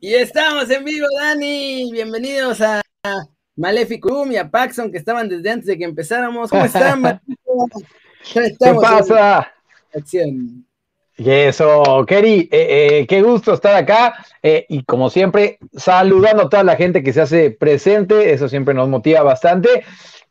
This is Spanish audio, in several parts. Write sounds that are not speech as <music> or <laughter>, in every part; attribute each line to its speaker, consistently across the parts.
Speaker 1: Y estamos en vivo, Dani. Bienvenidos a Maleficum y a Paxson, que estaban desde antes de que empezáramos. ¿Cómo están, <laughs>
Speaker 2: ¿Qué pasa?
Speaker 1: Acción.
Speaker 2: Y eso, Kerry, eh, eh, qué gusto estar acá eh, y como siempre, saludando a toda la gente que se hace presente, eso siempre nos motiva bastante.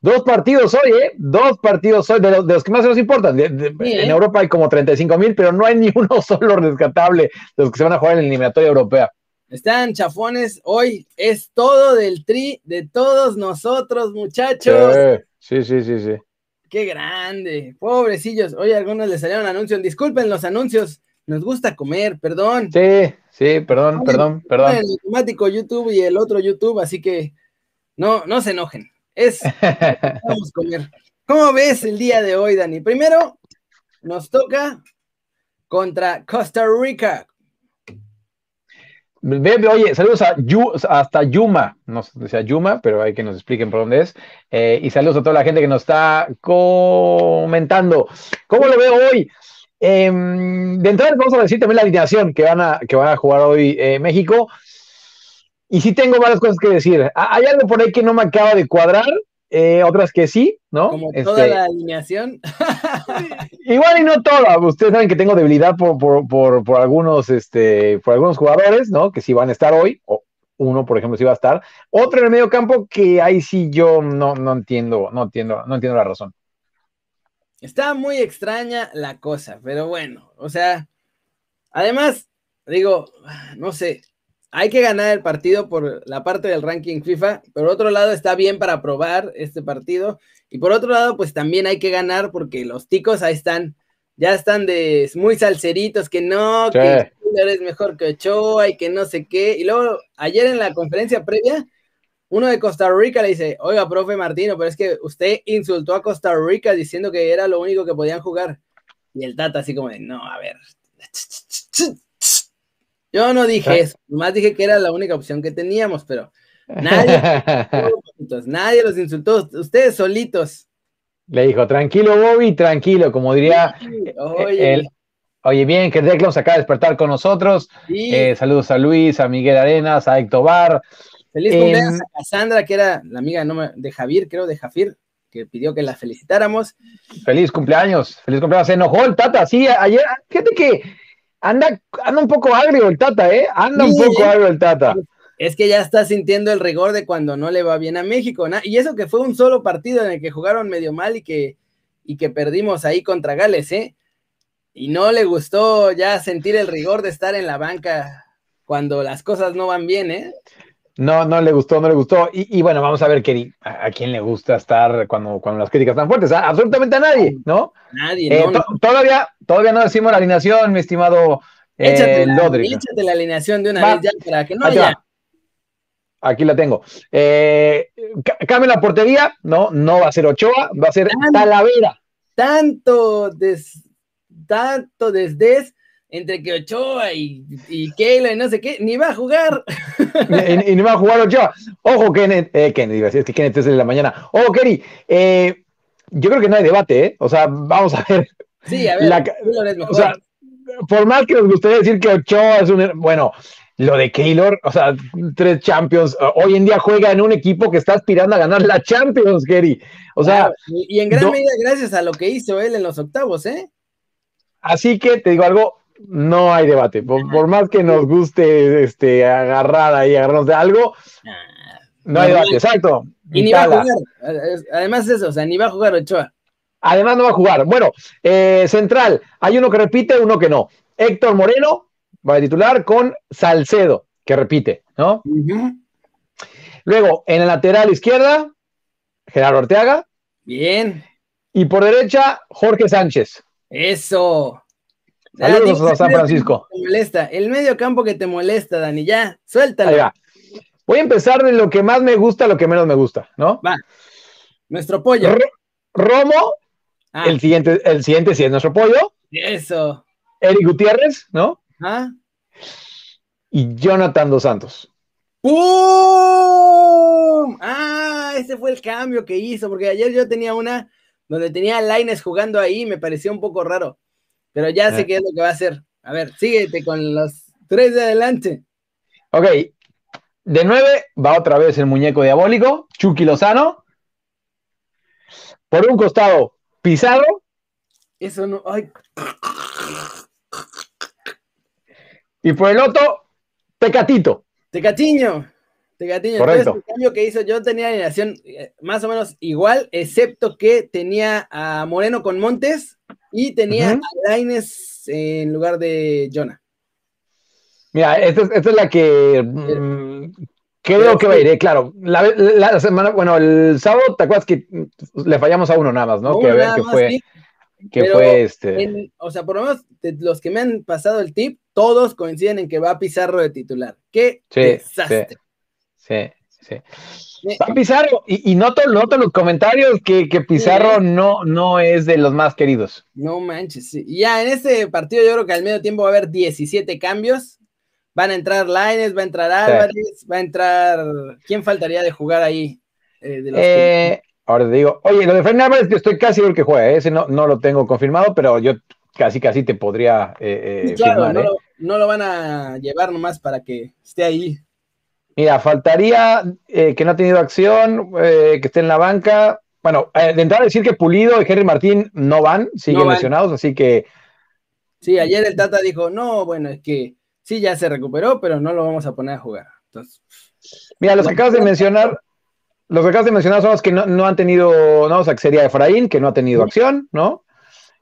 Speaker 2: Dos partidos hoy, ¿eh? Dos partidos hoy, de los, que más nos importan. en Europa hay como 35 mil, pero no hay ni uno <laughs> solo rescatable de los que se van a jugar en la eliminatoria europea.
Speaker 1: Están chafones, hoy es todo del tri de todos nosotros, muchachos.
Speaker 2: Sí, sí, sí, sí.
Speaker 1: Qué grande, pobrecillos. Hoy algunos les salieron anuncios, disculpen los anuncios, nos gusta comer, perdón.
Speaker 2: Sí, sí, perdón, perdón, perdón.
Speaker 1: El automático YouTube y el otro YouTube, así que no, no se enojen. Es <laughs> vamos a comer. ¿Cómo ves el día de hoy, Dani? Primero, nos toca contra Costa Rica.
Speaker 2: Oye, saludos a hasta Yuma, no sé si sea Yuma, pero hay que nos expliquen por dónde es. Eh, y saludos a toda la gente que nos está comentando. ¿Cómo lo veo hoy? Em, de entrada vamos a decir también la alineación que van a, que van a jugar hoy eh, México. Y sí tengo varias cosas que decir. Hay algo por ahí que no me acaba de cuadrar, eh, otras que sí, ¿no?
Speaker 1: Como toda este, la alineación. <laughs>
Speaker 2: igual y no toda. Ustedes saben que tengo debilidad por, algunos, este, por algunos jugadores, ¿no? Que sí van a estar hoy, o uno, por ejemplo, sí va a estar. Otro en el medio campo que ahí sí yo no, no entiendo, no entiendo, no entiendo la razón.
Speaker 1: Está muy extraña la cosa, pero bueno, o sea, además, digo, no sé, hay que ganar el partido por la parte del ranking FIFA. Por otro lado, está bien para probar este partido. Y por otro lado, pues también hay que ganar porque los ticos ahí están, ya están de muy salseritos, que no, que es mejor que Ochoa y que no sé qué. Y luego, ayer en la conferencia previa, uno de Costa Rica le dice, oiga, profe Martino, pero es que usted insultó a Costa Rica diciendo que era lo único que podían jugar. Y el Tata así como de, no, a ver, yo no dije eso, nomás dije que era la única opción que teníamos, pero nadie, <laughs> nadie los insultó, ustedes solitos.
Speaker 2: Le dijo, tranquilo, Bobby, tranquilo, como diría oye. oye, bien, que Declan se acaba de despertar con nosotros. Eh, saludos a Luis, a Miguel Arenas, a Héctor Bar.
Speaker 1: Feliz cumpleaños a Cassandra, que era la amiga de Javier, creo, de Jafir, que pidió que la felicitáramos.
Speaker 2: Feliz cumpleaños, feliz cumpleaños. Se enojó el Tata, sí, ayer, fíjate que Anda, anda un poco agrio el Tata, ¿eh? Anda un poco agrio el Tata.
Speaker 1: Es que ya está sintiendo el rigor de cuando no le va bien a México. Y eso que fue un solo partido en el que jugaron medio mal y que, y que perdimos ahí contra Gales, ¿eh? Y no le gustó ya sentir el rigor de estar en la banca cuando las cosas no van bien, ¿eh?
Speaker 2: No, no le gustó, no le gustó. Y, bueno, vamos a ver qué a, quién le gusta estar cuando, cuando las críticas están fuertes. absolutamente a nadie, ¿no?
Speaker 1: Nadie,
Speaker 2: eh, no, Todavía, todavía no decimos la alineación, mi estimado
Speaker 1: eh, échate, la, échate la alineación de una vez ya para que no haya.
Speaker 2: Aquí la tengo. Eh, cambia la portería, no, no va a ser Ochoa, va a ser Talavera.
Speaker 1: Tanto des, tanto desdés entre que Ochoa y, y Keila y no sé qué, ni va a jugar. <laughs>
Speaker 2: y, ni va a jugar Ochoa. Ojo, Kenneth, eh, Kenneth, decir, es que Kenneth es de la mañana. Ojo, Kerry, eh, yo creo que no hay debate, ¿eh? O sea, vamos a ver.
Speaker 1: Sí, a ver,
Speaker 2: o sea, por más que nos gustaría decir que Ochoa es un. Bueno, lo de Keylor, o sea, tres Champions, hoy en día juega en un equipo que está aspirando a ganar la Champions, Kerry. O sea.
Speaker 1: y, en gran medida gracias a lo que hizo él en los octavos, ¿eh?
Speaker 2: Así que te digo algo, no hay debate. Por, más que nos guste este, agarrar ahí, agarrarnos de algo, no hay debate, exacto.
Speaker 1: Y ni va a jugar. Además eso, o sea, ni va a jugar Ochoa.
Speaker 2: Además no va a jugar. Bueno, eh, central, hay uno que repite, uno que no. Héctor Moreno va a titular con Salcedo, que repite, ¿no? Luego, en el lateral izquierda, Gerardo Arteaga.
Speaker 1: Bien.
Speaker 2: Y por derecha, Jorge Sánchez.
Speaker 1: Eso.
Speaker 2: Saludos a San Francisco.
Speaker 1: molesta. El medio campo que te molesta, Dani, ya, suéltalo.
Speaker 2: Voy a empezar de lo que más me gusta a lo que menos me gusta, ¿no?
Speaker 1: Va. Nuestro pollo.
Speaker 2: Romo, ah. el, siguiente, el siguiente sí es nuestro pollo.
Speaker 1: Eso.
Speaker 2: Eric Gutiérrez, ¿no?
Speaker 1: Ah.
Speaker 2: Y Jonathan Dos Santos.
Speaker 1: ¡Pum! Ah, ese fue el cambio que hizo, porque ayer yo tenía una donde tenía a Laines jugando ahí me pareció un poco raro. Pero ya sé ah. qué es lo que va a hacer. A ver, síguete con los tres de adelante.
Speaker 2: Ok, de 9 va otra vez el muñeco diabólico, Chucky Lozano. Por un costado, Pizarro.
Speaker 1: Eso no. Ay.
Speaker 2: Y por el otro, Tecatito.
Speaker 1: Tecatiño. Tecatiño.
Speaker 2: Correcto.
Speaker 1: Entonces, el cambio que hizo, yo tenía alineación eh, más o menos igual, excepto que tenía a Moreno con Montes y tenía
Speaker 2: Ujú.
Speaker 1: a Laines en lugar de Jonah.
Speaker 2: Mira, esta es, esta es la que mm, creo que va a ir, eh, claro. La, la- semana, bueno, el sábado, ¿te acuerdas que le fallamos a uno nada más, ¿no?
Speaker 1: Uno
Speaker 2: que
Speaker 1: nada
Speaker 2: que
Speaker 1: más,
Speaker 2: fue,
Speaker 1: sí,
Speaker 2: que
Speaker 1: pero
Speaker 2: fue este.
Speaker 1: en- o sea, por lo menos de los que me han pasado el tip, todos coinciden en que va Pizarro de titular. ¡Qué
Speaker 2: Sí,
Speaker 1: desastre!
Speaker 2: Sí, sí.
Speaker 1: Me-
Speaker 2: Va Pizarro, y, y noto, los comentarios que, que Pizarro no, no es de los más queridos.
Speaker 1: No manches, sí. Ya en este partido yo creo que al medio tiempo va a haber 17 cambios. Van a entrar Laines, va a entrar Álvarez, va a entrar. ¿Quién faltaría de jugar ahí? Eh, de los que-
Speaker 2: Eh, ahora te digo, oye, lo de Fred Álvarez, yo estoy casi seguro que juega, ¿eh? ese no, no lo tengo confirmado, pero yo casi casi te podría
Speaker 1: Sí, claro,
Speaker 2: firmar,
Speaker 1: no, lo, no lo van a llevar nomás para que esté ahí.
Speaker 2: Mira, faltaría eh, que no ha tenido acción, eh, que esté en la banca. Bueno, eh, de entrada decir que Pulido y Henry Martín no van, siguen
Speaker 1: No van.
Speaker 2: lesionados, así que
Speaker 1: Sí, ayer el Tata dijo, no, bueno, es que sí, ya se recuperó, pero no lo vamos a poner a jugar. Entonces,
Speaker 2: Mira, los que acabas de mencionar, los que acabas de mencionar son los que no, no han tenido, no, o sea, que sería Efraín, que no ha tenido acción, ¿no?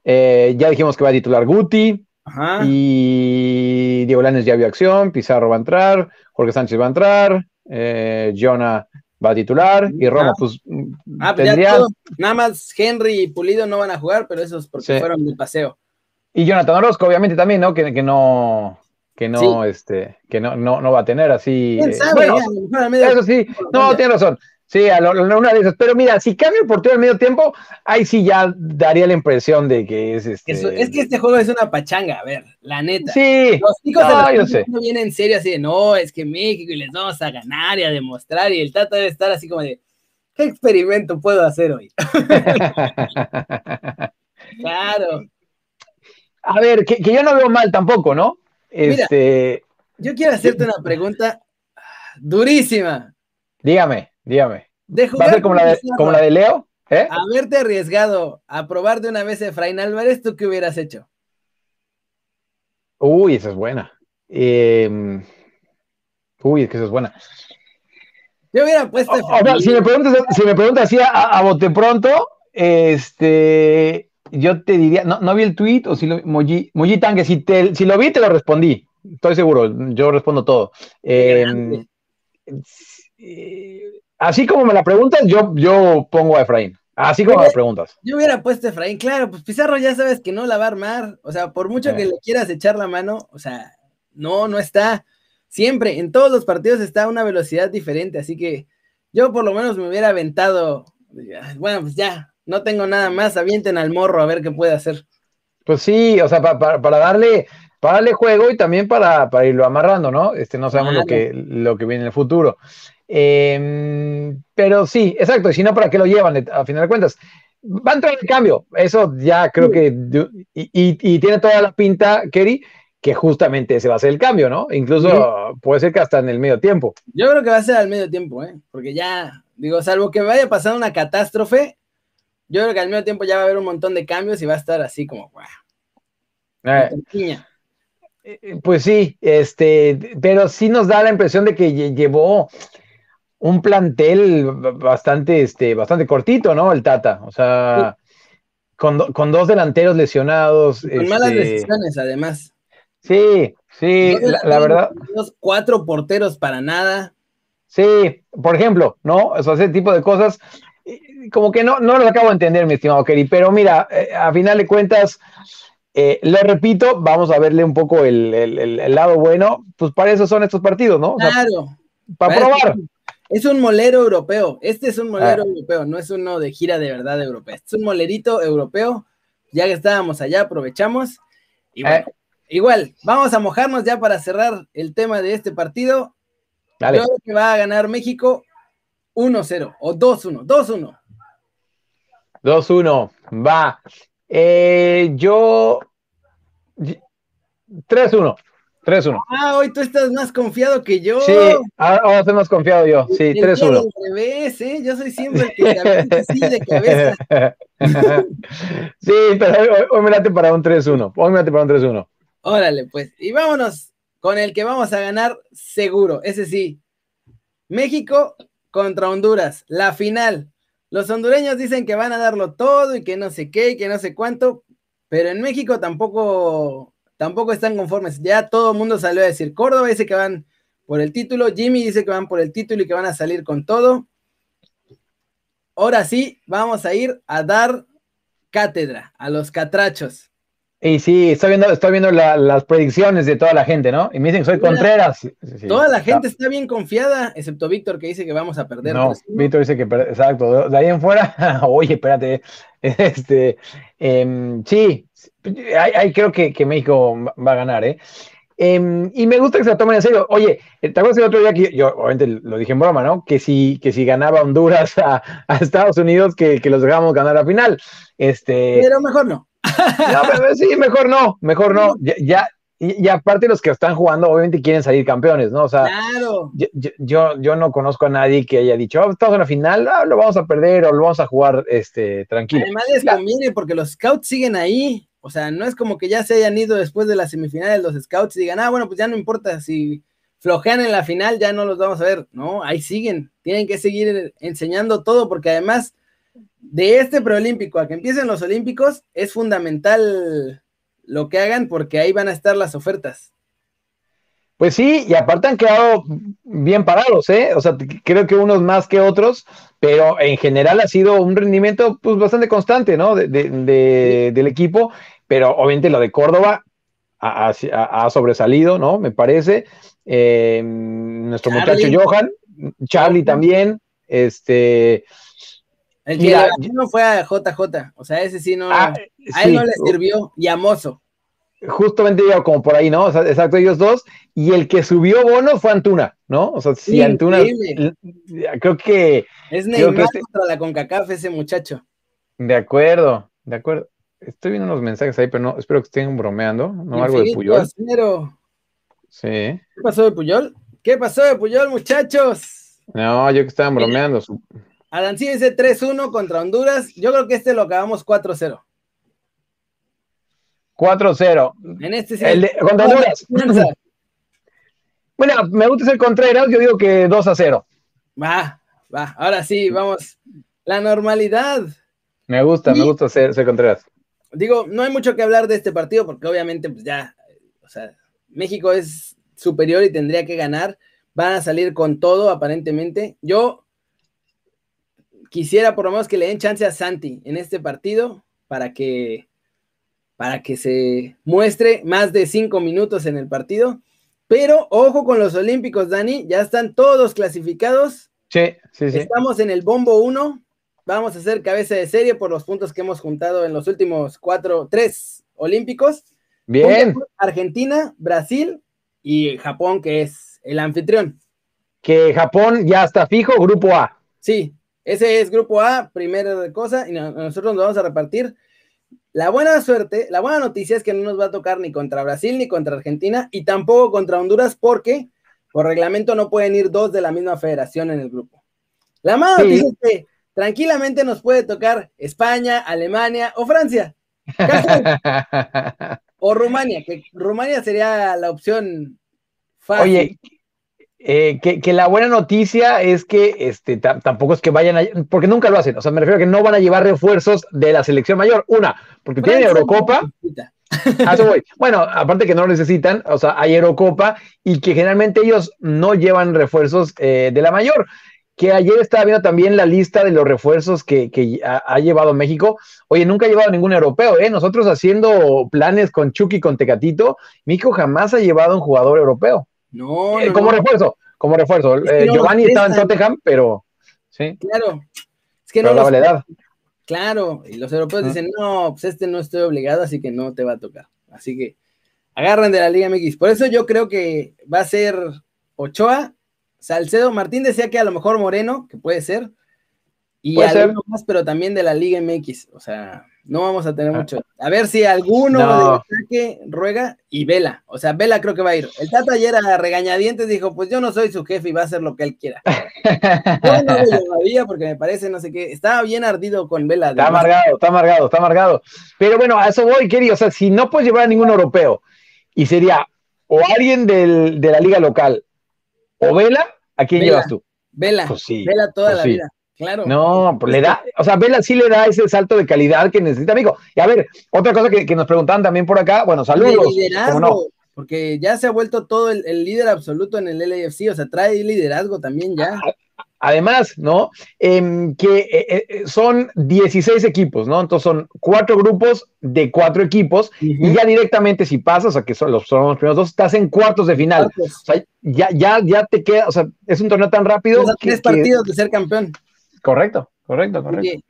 Speaker 2: Eh, ya dijimos que va a titular Guti,
Speaker 1: ajá.
Speaker 2: y Diego Lanes ya vio acción, Pizarro va a entrar, Jorge Sánchez va a entrar, eh, Jonah va a titular, y Roma,
Speaker 1: Ah.
Speaker 2: pues,
Speaker 1: Ah, pues ya
Speaker 2: tendría,
Speaker 1: todo, nada más Henry y Pulido no van a jugar, pero eso es porque
Speaker 2: Sí.
Speaker 1: fueron de paseo.
Speaker 2: y Jonathan Orozco, obviamente también, ¿no? Que, que no, que no,
Speaker 1: Sí.
Speaker 2: este, que no, no, no va a tener así.
Speaker 1: ¿Quién
Speaker 2: eh, bueno,
Speaker 1: Ya,
Speaker 2: Eso sí, no, tiene razón. Sí, a lo- lo- una de esas. Pero mira, si cambia el portero al medio tiempo, ahí sí ya daría la impresión de que es este.
Speaker 1: Eso- es que este juego es una pachanga, a ver, la neta.
Speaker 2: Sí,
Speaker 1: Los chicos
Speaker 2: no,
Speaker 1: de
Speaker 2: yo sé.
Speaker 1: no vienen en serio así de no, es que México y les vamos a ganar y a demostrar. Y el Tata debe estar así como de ¿qué experimento puedo hacer hoy? <laughs> Claro.
Speaker 2: a ver, que, que yo no veo mal tampoco, ¿no?
Speaker 1: Mira.
Speaker 2: Este,
Speaker 1: Yo quiero hacerte una pregunta durísima.
Speaker 2: dígame, dígame.
Speaker 1: De
Speaker 2: ¿Va a
Speaker 1: jugar
Speaker 2: ser como la de, como la de Leo? ¿Eh?
Speaker 1: haberte arriesgado a probar de una vez Efraín Álvarez, ¿tú qué hubieras hecho?
Speaker 2: Uy, esa es buena. Eh, uy, es que esa es buena.
Speaker 1: Yo hubiera puesto
Speaker 2: O- o sea,
Speaker 1: Efraín.
Speaker 2: si me preguntas, si me preguntas así a, a bote pronto, este, yo te diría, no, no vi el tweet o si lo Moji, Moji Tangue, si, te, si lo vi, te lo respondí. Estoy seguro, yo respondo todo. Eh,
Speaker 1: grande.
Speaker 2: eh, así como me la preguntas, yo, yo pongo a Efraín. Así como me la preguntas.
Speaker 1: Yo hubiera puesto a Efraín, claro, pues Pizarro ya sabes que no la va a armar. O sea, por mucho que le quieras echar la mano, o sea, no, no está. Siempre, en todos los partidos está a una velocidad diferente, así que yo por lo menos me hubiera aventado. Bueno, pues ya, no tengo nada más, avienten al morro a ver qué puede hacer.
Speaker 2: Pues sí, o sea, pa- pa- para darle, para darle juego y también para, para irlo amarrando, ¿no? Este, no sabemos lo que, lo que viene en el futuro. Eh, pero sí, exacto, y si no, ¿para qué lo llevan? A final de cuentas, va a entrar el cambio, eso ya creo que, y, y- y tiene toda la pinta, Kerry, que justamente ese va a ser el cambio, ¿no? Incluso puede ser que hasta en el medio tiempo.
Speaker 1: Yo creo que va a ser al medio tiempo, ¿eh? Porque ya, digo, salvo que vaya a pasar una catástrofe, yo creo que al medio tiempo ya va a haber un montón de cambios y va a estar así como, guau,
Speaker 2: Eh,
Speaker 1: piña.
Speaker 2: Eh, Pues sí, este, pero sí nos da la impresión de que lle- llevó un plantel bastante, este, bastante cortito, ¿no? El Tata, o sea, con, do- con dos delanteros lesionados.
Speaker 1: Con malas
Speaker 2: este,
Speaker 1: decisiones, además.
Speaker 2: Sí, sí, la, la verdad,
Speaker 1: Cuatro porteros para nada.
Speaker 2: sí, por ejemplo, ¿no? O sea, ese tipo de cosas, eh, como que no, no lo acabo de entender, mi estimado Kerry, pero mira, eh, a final de cuentas, eh, lo repito, vamos a verle un poco el, el- el- el lado bueno, pues para eso son estos partidos, ¿no? O sea,
Speaker 1: Claro.
Speaker 2: para
Speaker 1: Parece
Speaker 2: probar.
Speaker 1: Es un molero europeo. Este es un molero
Speaker 2: Ah.
Speaker 1: europeo, no es uno de gira de verdad europea. Es un molerito europeo. Ya que estábamos allá, aprovechamos. Y bueno,
Speaker 2: Eh.
Speaker 1: igual, vamos a mojarnos ya para cerrar el tema de este partido.
Speaker 2: Dale.
Speaker 1: Yo creo que va a ganar México 1-0 o 2-1. 2-1.
Speaker 2: 2-1, va. Eh, yo. 3-1. 3-1.
Speaker 1: Ah, hoy tú estás más confiado que yo.
Speaker 2: Sí, ahora estoy más confiado yo. Sí, 3-1.
Speaker 1: revés, ¿eh? Yo soy siempre el que sí de cabeza. <laughs>
Speaker 2: sí, pero hoy, hoy, me late para un 3-1. Hoy me late para un 3-1.
Speaker 1: Órale, pues. Y vámonos con el que vamos a ganar seguro. Ese sí. México contra Honduras. La final. Los hondureños dicen que van a darlo todo y que no sé qué y que no sé cuánto. Pero en México tampoco tampoco están conformes. Ya todo el mundo salió a decir, Córdoba dice que van por el título, Jimmy dice que van por el título y que van a salir con todo. Ahora sí, vamos a ir a dar cátedra a los catrachos.
Speaker 2: Y sí, estoy viendo, estoy viendo las predicciones de toda la gente, ¿no? Y me dicen que soy Contreras.
Speaker 1: toda la gente está bien confiada, excepto Víctor que dice que vamos a perder.
Speaker 2: No, Víctor dice que, exacto, de ahí en fuera, <laughs> oye, espérate, <laughs> este, em, sí, ahí, creo que, México va a ganar, ¿eh? Em, y me gusta que se lo tomen en serio. Oye, ¿te acuerdas el otro día que yo, obviamente lo dije en broma, ¿no? Que si, que si ganaba Honduras <laughs> a, Estados Unidos, que, los dejábamos ganar a final. Este...
Speaker 1: Pero mejor no.
Speaker 2: No sí, mejor no, mejor no. Ya, y, aparte los que están jugando, obviamente quieren salir campeones, ¿no? O sea,
Speaker 1: claro.
Speaker 2: yo, yo, no conozco a nadie que haya dicho, oh, estamos en la final, ah, lo vamos a perder o lo vamos a jugar este, tranquilo.
Speaker 1: Además les conviene porque los scouts siguen ahí. O sea, no es como que ya se hayan ido después de las semifinales los scouts y digan, ah, bueno, pues ya no importa, si flojean en la final ya no los vamos a ver. No, ahí siguen, tienen que seguir enseñando todo porque además de este preolímpico a que empiecen los olímpicos es fundamental lo que hagan porque ahí van a estar las ofertas.
Speaker 2: Pues sí, y aparte han quedado bien parados, ¿eh? O sea, creo que unos más que otros, pero en general ha sido un rendimiento pues bastante constante, ¿no? del equipo pero obviamente lo de Córdoba ha, sobresalido, ¿no? Me parece. Eh, nuestro muchacho Johan, Charlie también, este...
Speaker 1: El que no fue a JJ, o sea, ese sí no, ah, a él no le sirvió, y a Mozo.
Speaker 2: Justamente iba como por ahí, ¿no? O sea, exacto, ellos dos, y el que subió Bono fue Antuna, ¿no? O sea, si Antuna, creo que...
Speaker 1: Es Neymar este contra la CONCACAF ese muchacho.
Speaker 2: De acuerdo, de acuerdo. Estoy viendo unos mensajes ahí, pero no, espero que estén bromeando, ¿no? Algo de Puyol. Sí.
Speaker 1: ¿Qué pasó de Puyol? ¿Qué pasó de Puyol, muchachos?
Speaker 2: No, yo que estaban bromeando.
Speaker 1: Adancí dice 3-1 contra Honduras. Yo creo que este lo acabamos 4-0.
Speaker 2: 4-0.
Speaker 1: En este sí.
Speaker 2: El de, contra Honduras. bueno, <laughs> me gusta ser Contreras, yo digo que 2 0.
Speaker 1: Va, va. Ahora sí, vamos. La normalidad.
Speaker 2: Me gusta, me gusta ser, ser Contreras
Speaker 1: digo, no hay mucho que hablar de este partido porque obviamente pues ya, o sea, México es superior y tendría que ganar. Van a salir con todo aparentemente. Yo quisiera por lo menos que le den chance a Santi en este partido para que para que se muestre más de cinco minutos en el partido. Pero ojo con los Olímpicos, Dani, ya están todos clasificados.
Speaker 2: Sí, sí, sí.
Speaker 1: Estamos en el bombo 1 vamos a hacer cabeza de serie por los puntos que hemos juntado en los últimos cuatro, tres olímpicos.
Speaker 2: Bien.
Speaker 1: Argentina, Brasil y Japón, que es el anfitrión.
Speaker 2: Que Japón ya está fijo, grupo A.
Speaker 1: Sí, ese es grupo A, primera cosa, y nosotros nos vamos a repartir. La buena suerte, la buena noticia es que no nos va a tocar ni contra Brasil ni contra Argentina y tampoco contra Honduras porque por reglamento no pueden ir dos de la misma federación en el grupo. La mala noticia es que tranquilamente nos puede tocar España, Alemania o Francia. <laughs> o Rumania, que Rumania sería la opción fácil.
Speaker 2: Oye, eh, que, la buena noticia es que este, tampoco es que vayan a, porque nunca lo hacen, o sea, me refiero a que no van a llevar refuerzos de la selección mayor. Una, porque tienen Eurocopa. <laughs> Bueno, aparte que no lo necesitan, o sea, hay Eurocopa y que generalmente ellos no llevan refuerzos eh, de la mayor que ayer estaba viendo también la lista de los refuerzos que, ha, llevado México. Oye, nunca ha llevado ningún europeo, ¿eh? Nosotros haciendo planes con Chucky, con Tecatito, México jamás ha llevado un jugador europeo.
Speaker 1: No,
Speaker 2: eh, como refuerzo, como refuerzo. Eh, Giovanni estaba en Tottenham, pero sí.
Speaker 1: Claro. Es que no
Speaker 2: la edad.
Speaker 1: Claro, y los europeos dicen, no, pues este no estoy obligado, así que no te va a tocar. Así que agarran de la Liga MX. Por eso yo creo que va a ser Ochoa Salcedo, Martín decía que a lo mejor Moreno, que puede ser. Y algunos más, pero también de la Liga MX. O sea, no vamos a tener ah. mucho. A ver si alguno de ataque ruega y Vela. O sea, Vela creo que va a ir. El Tata ayer a regañadientes dijo, pues yo no soy su jefe y va a hacer lo que él quiera. <laughs> yo no lo llamaría porque me parece, no sé qué, estaba bien ardido con Vela.
Speaker 2: Está amargado, está amargado, está amargado. Pero bueno, a eso voy, querido. O sea, si no puedes llevar a ningún europeo y sería o alguien del, de la liga local o Vela, ¿a quién llevas tú?
Speaker 1: Vela, pues Vela toda pues la vida. Claro.
Speaker 2: No, pues le da, o sea, Vela sí le da ese salto de calidad que necesita, amigo. Y a ver, otra cosa que, nos preguntaban también por acá, bueno, saludos.
Speaker 1: liderazgo, porque ya se ha vuelto todo el, líder absoluto en el LAFC, o sea, trae liderazgo también ya.
Speaker 2: Además, ¿no? Em, que eh, eh, son 16 equipos, ¿no? Entonces son cuatro grupos de cuatro equipos y ya directamente si pasas, o sea, que son los, son los primeros dos, estás en cuartos de final. O sea, ya, ya, ya te queda, o sea, es un torneo tan rápido.
Speaker 1: que, tres partidos de ser campeón.
Speaker 2: Correcto, correcto, correcto.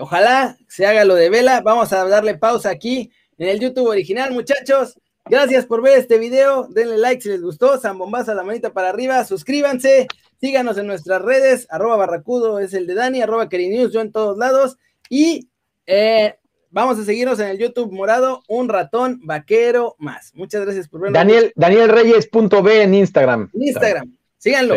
Speaker 1: Ojalá se haga lo de Vela. Vamos a darle pausa aquí en el YouTube original, muchachos. Gracias por ver este video. Denle like si les gustó. Zambombaza la manita para arriba. Suscríbanse. Síganos en nuestras redes. Arroba Barracudo es el de Dani. Arroba News, yo en todos lados. Y eh, vamos a seguirnos en el YouTube morado. Un ratón vaquero más. Muchas gracias por verlo.
Speaker 2: Daniel, Daniel Reyes.b en Instagram.
Speaker 1: En Instagram. Síganlo.